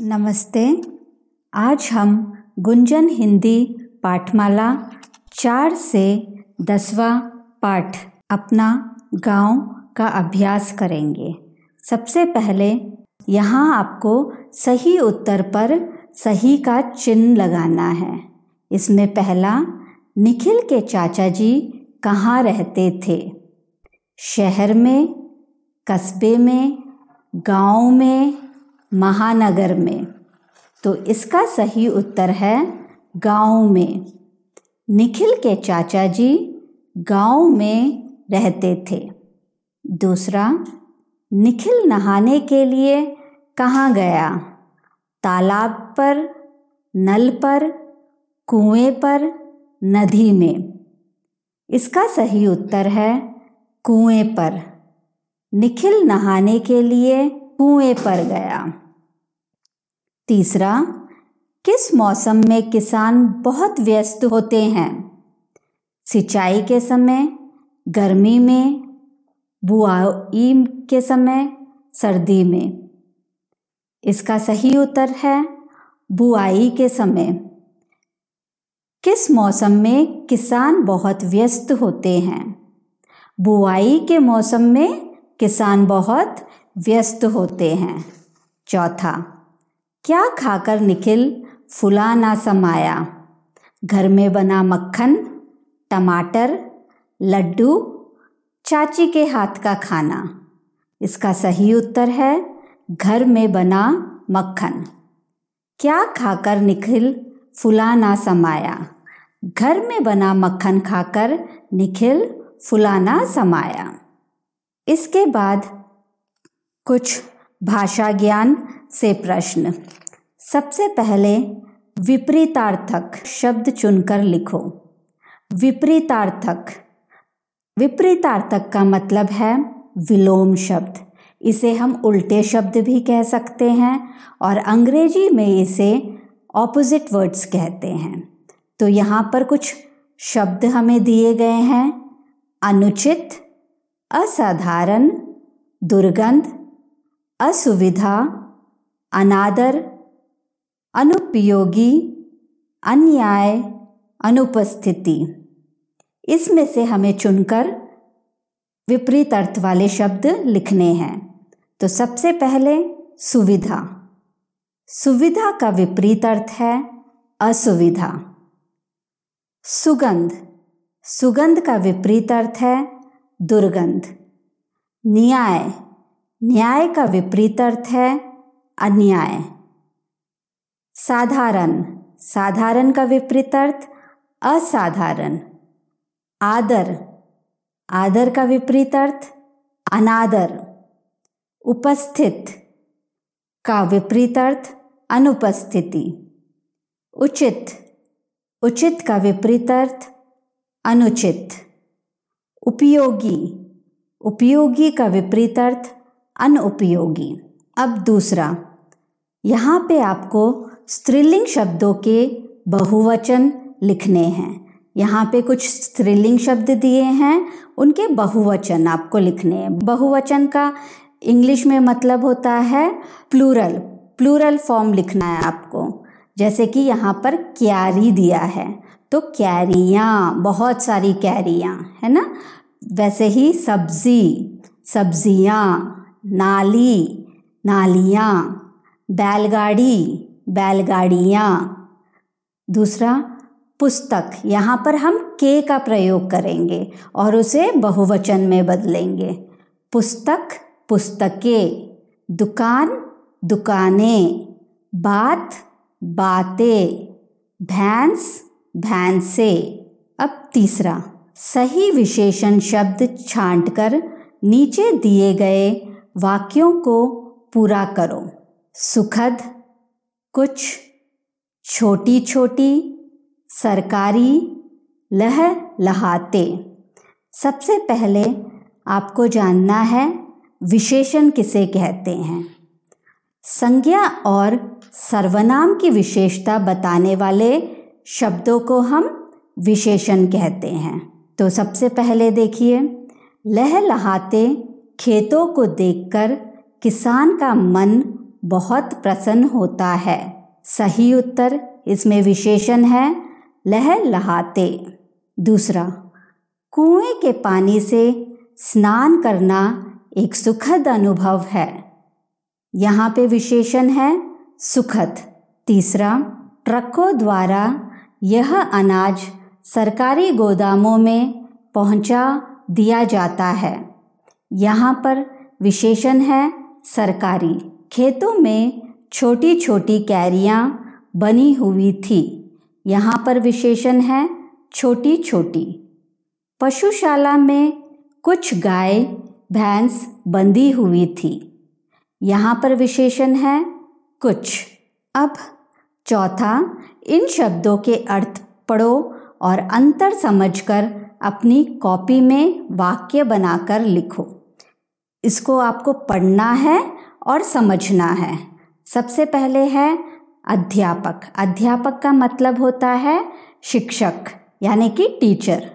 नमस्ते। आज हम गुंजन हिंदी पाठमाला चार से दसवा पाठ अपना गाँव का अभ्यास करेंगे। सबसे पहले यहाँ आपको सही उत्तर पर सही का चिन्ह लगाना है। इसमें पहला, निखिल के चाचा जी कहाँ रहते थे? शहर में, कस्बे में, गाँव में महानगर में। तो इसका सही उत्तर है गाँव में। निखिल के चाचा जी गाँव में रहते थे। दूसरा, निखिल नहाने के लिए कहाँ गया? तालाब पर, नल पर, कुएँ पर, नदी में। इसका सही उत्तर है कुएँ पर। निखिल नहाने के लिए कुएँ पर गया। तीसरा, किस मौसम में किसान बहुत व्यस्त होते हैं? सिंचाई के समय, गर्मी में, बुआई के समय, सर्दी में। इसका सही उत्तर है, बुआई के समय। किस मौसम में किसान बहुत व्यस्त होते हैं? बुआई के मौसम में किसान बहुत व्यस्त होते हैं। चौथा, क्या खाकर निखिल फुला ना समाया? घर में बना मक्खन, टमाटर, लड्डू, चाची के हाथ का खाना। इसका सही उत्तर है, घर में बना मक्खन। क्या खाकर निखिल फुला ना समाया? घर में बना मक्खन खाकर निखिल फुलाना समाया। इसके बाद कुछ भाषा ज्ञान से प्रश्न। सबसे पहले विपरीतार्थक शब्द चुनकर लिखो। विपरीतार्थक। विपरीतार्थक का मतलब है विलोम शब्द। इसे हम उल्टे शब्द भी कह सकते हैं और अंग्रेज़ी में इसे ऑपोजिट वर्ड्स कहते हैं। तो यहाँ पर कुछ शब्द हमें दिए गए हैं। अनुचित, असाधारण, दुर्गंध असुविधा, अनादर, अनुपयोगी, अन्याय, अनुपस्थिति। इसमें से हमें चुनकर विपरीत अर्थ वाले शब्द लिखने हैं। तो सबसे पहले सुविधा। सुविधा का विपरीत अर्थ है असुविधा। सुगंध। सुगंध का विपरीत अर्थ है दुर्गंध। न्याय। न्याय का विपरीत अर्थ है अन्याय। साधारण। साधारण का विपरीत अर्थ असाधारण। आदर। आदर का विपरीत अर्थ अनादर। उपस्थित। का विपरीत अर्थ अनुपस्थिति। उचित। उचित का विपरीत अर्थ अनुचित। उपयोगी। उपयोगी का विपरीत अर्थ अनुपयोगी अब दूसरा, यहाँ पे आपको स्त्रीलिंग शब्दों के बहुवचन लिखने हैं। यहाँ पे कुछ स्त्रीलिंग शब्द दिए हैं, उनके बहुवचन आपको लिखने हैं। बहुवचन का इंग्लिश में मतलब होता है प्लूरल। प्लूरल फॉर्म लिखना है आपको। जैसे कि यहाँ पर क्यारी दिया है। तो कैरियाँ बहुत सारी कैरियाँ है ना? वैसे ही सब्ज़ी, सब्ज़ियाँ नाली, नालियाँ, बैलगाड़ी, बैलगाड़ियाँ। दूसरा, पुस्तक। यहाँ पर हम के का प्रयोग करेंगे और उसे बहुवचन में बदलेंगे। पुस्तक, पुस्तकें, दुकान, दुकानें, बात, बातें, भैंस, भैंसे। अब तीसरा, सही विशेषण शब्द छांटकर नीचे दिए गए वाक्यों को पूरा करो। सुखद, कुछ छोटी छोटी सरकारी लह लहाते सबसे पहले आपको जानना है विशेषण किसे कहते हैं। संज्ञा और सर्वनाम की विशेषता बताने वाले शब्दों को हम विशेषण कहते हैं। तो सबसे पहले देखिए लह लहाते खेतों को देखकर किसान का मन बहुत प्रसन्न होता है। सही उत्तर इसमें विशेषण है, लह लहाते। दूसरा, कुएँ के पानी से स्नान करना एक सुखद अनुभव है। यहाँ पे विशेषण है सुखद। तीसरा, ट्रकों द्वारा यह अनाज सरकारी गोदामों में पहुँचा दिया जाता है। यहाँ पर विशेषण है सरकारी। खेतों में छोटी छोटी कैरियाँ बनी हुई थी। यहाँ पर विशेषण है छोटी छोटी पशुशाला में कुछ गाय, भैंस बंधी हुई थी। यहाँ पर विशेषण है कुछ। अब चौथा, इन शब्दों के अर्थ पढ़ो और अंतर समझकर अपनी कॉपी में वाक्य बनाकर लिखो। इसको आपको पढ़ना है और समझना है। सबसे पहले है अध्यापक। अध्यापक का मतलब होता है शिक्षक, यानी कि टीचर।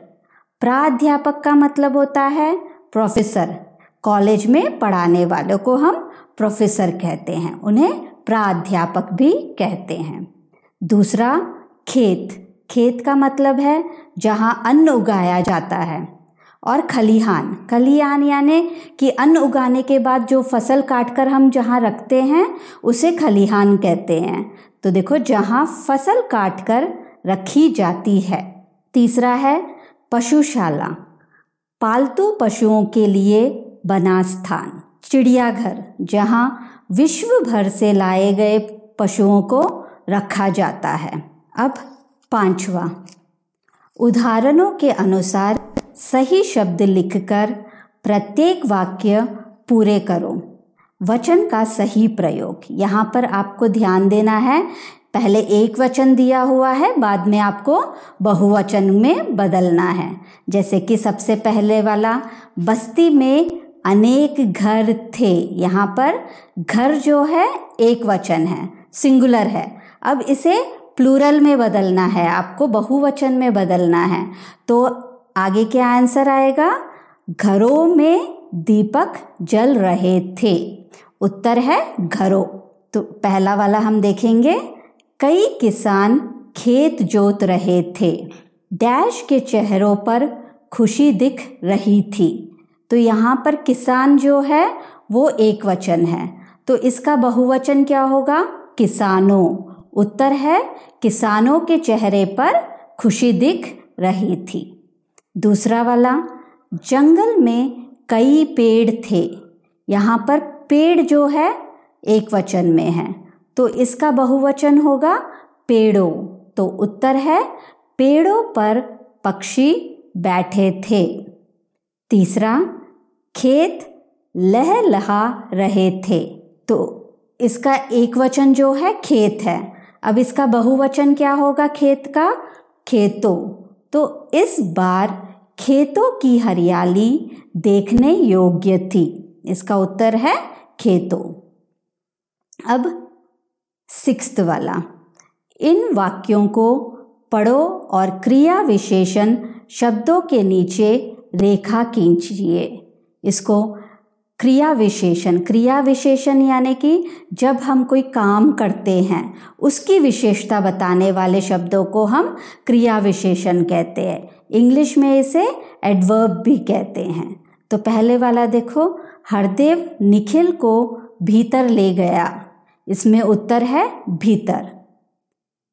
प्राध्यापक का मतलब होता है प्रोफेसर। कॉलेज में पढ़ाने वालों को हम प्रोफेसर कहते हैं, उन्हें प्राध्यापक भी कहते हैं। दूसरा, खेत। खेत का मतलब है जहाँ अन्न उगाया जाता है। और खलिहान। खलिहान यानि कि अन्न उगाने के बाद जो फ़सल काटकर हम जहाँ रखते हैं, उसे खलिहान कहते हैं। तो देखो, जहाँ फ़सल काटकर रखी जाती है। तीसरा है पशुशाला। पालतू पशुओं के लिए बना स्थान चिड़ियाघर, जहाँ विश्व भर से लाए गए पशुओं को रखा जाता है। अब पांचवा, उदाहरणों के अनुसार सही शब्द लिखकर प्रत्येक वाक्य पूरे करो। वचन का सही प्रयोग। यहाँ पर आपको ध्यान देना है। पहले एक वचन दिया हुआ है, बाद में आपको बहुवचन में बदलना है। जैसे कि सबसे पहले वाला, बस्ती में अनेक घर थे। यहाँ पर घर जो है, एक वचन है, सिंगुलर है। अब इसे प्लूरल में बदलना है, आपको बहुवचन में बदलना है। तो आगे क्या आंसर आएगा? घरों में दीपक जल रहे थे। उत्तर है घरों। तो पहला वाला हम देखेंगे। कई किसान खेत जोत रहे थे। डैश के चेहरों पर खुशी दिख रही थी। तो यहाँ पर किसान जो है, वो एक वचन है। तो इसका बहुवचन क्या होगा? किसानों। उत्तर है किसानों के चेहरे पर खुशी दिख रही थी। दूसरा वाला, जंगल में कई पेड़ थे। यहाँ पर पेड़ जो है, एक वचन में है। तो इसका बहुवचन होगा पेड़ों। तो उत्तर है, पेड़ों पर पक्षी बैठे थे। तीसरा, खेत लह लहा रहे थे। तो इसका एक वचन जो है, खेत है। अब इसका बहुवचन क्या होगा खेत का? खेतों। तो इस बार खेतों की हरियाली देखने योग्य थी। इसका उत्तर है खेतों। अब सिक्स वाला। इन वाक्यों को पढ़ो और क्रिया विशेषण शब्दों के नीचे रेखा खींचिए। इसको क्रिया विशेषण क्रिया विशेषण यानी कि जब हम कोई काम करते हैं, उसकी विशेषता बताने वाले शब्दों को हम क्रिया विशेषण कहते हैं। इंग्लिश में इसे एडवर्ब भी कहते हैं। तो पहले वाला देखो, हरदेव निखिल को भीतर ले गया। इसमें उत्तर है भीतर।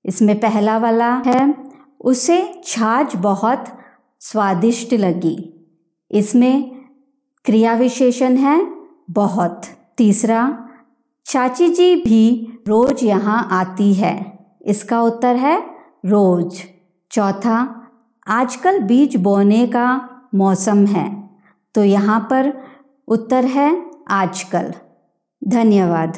इसमें पहला वाला है, उसे छाछ बहुत स्वादिष्ट लगी। इसमें क्रिया विशेषण है बहुत। तीसरा, चाची जी भी रोज यहाँ आती है। इसका उत्तर है रोज। चौथा आजकल बीज बोने का मौसम है। तो यहाँ पर उत्तर है आजकल। धन्यवाद।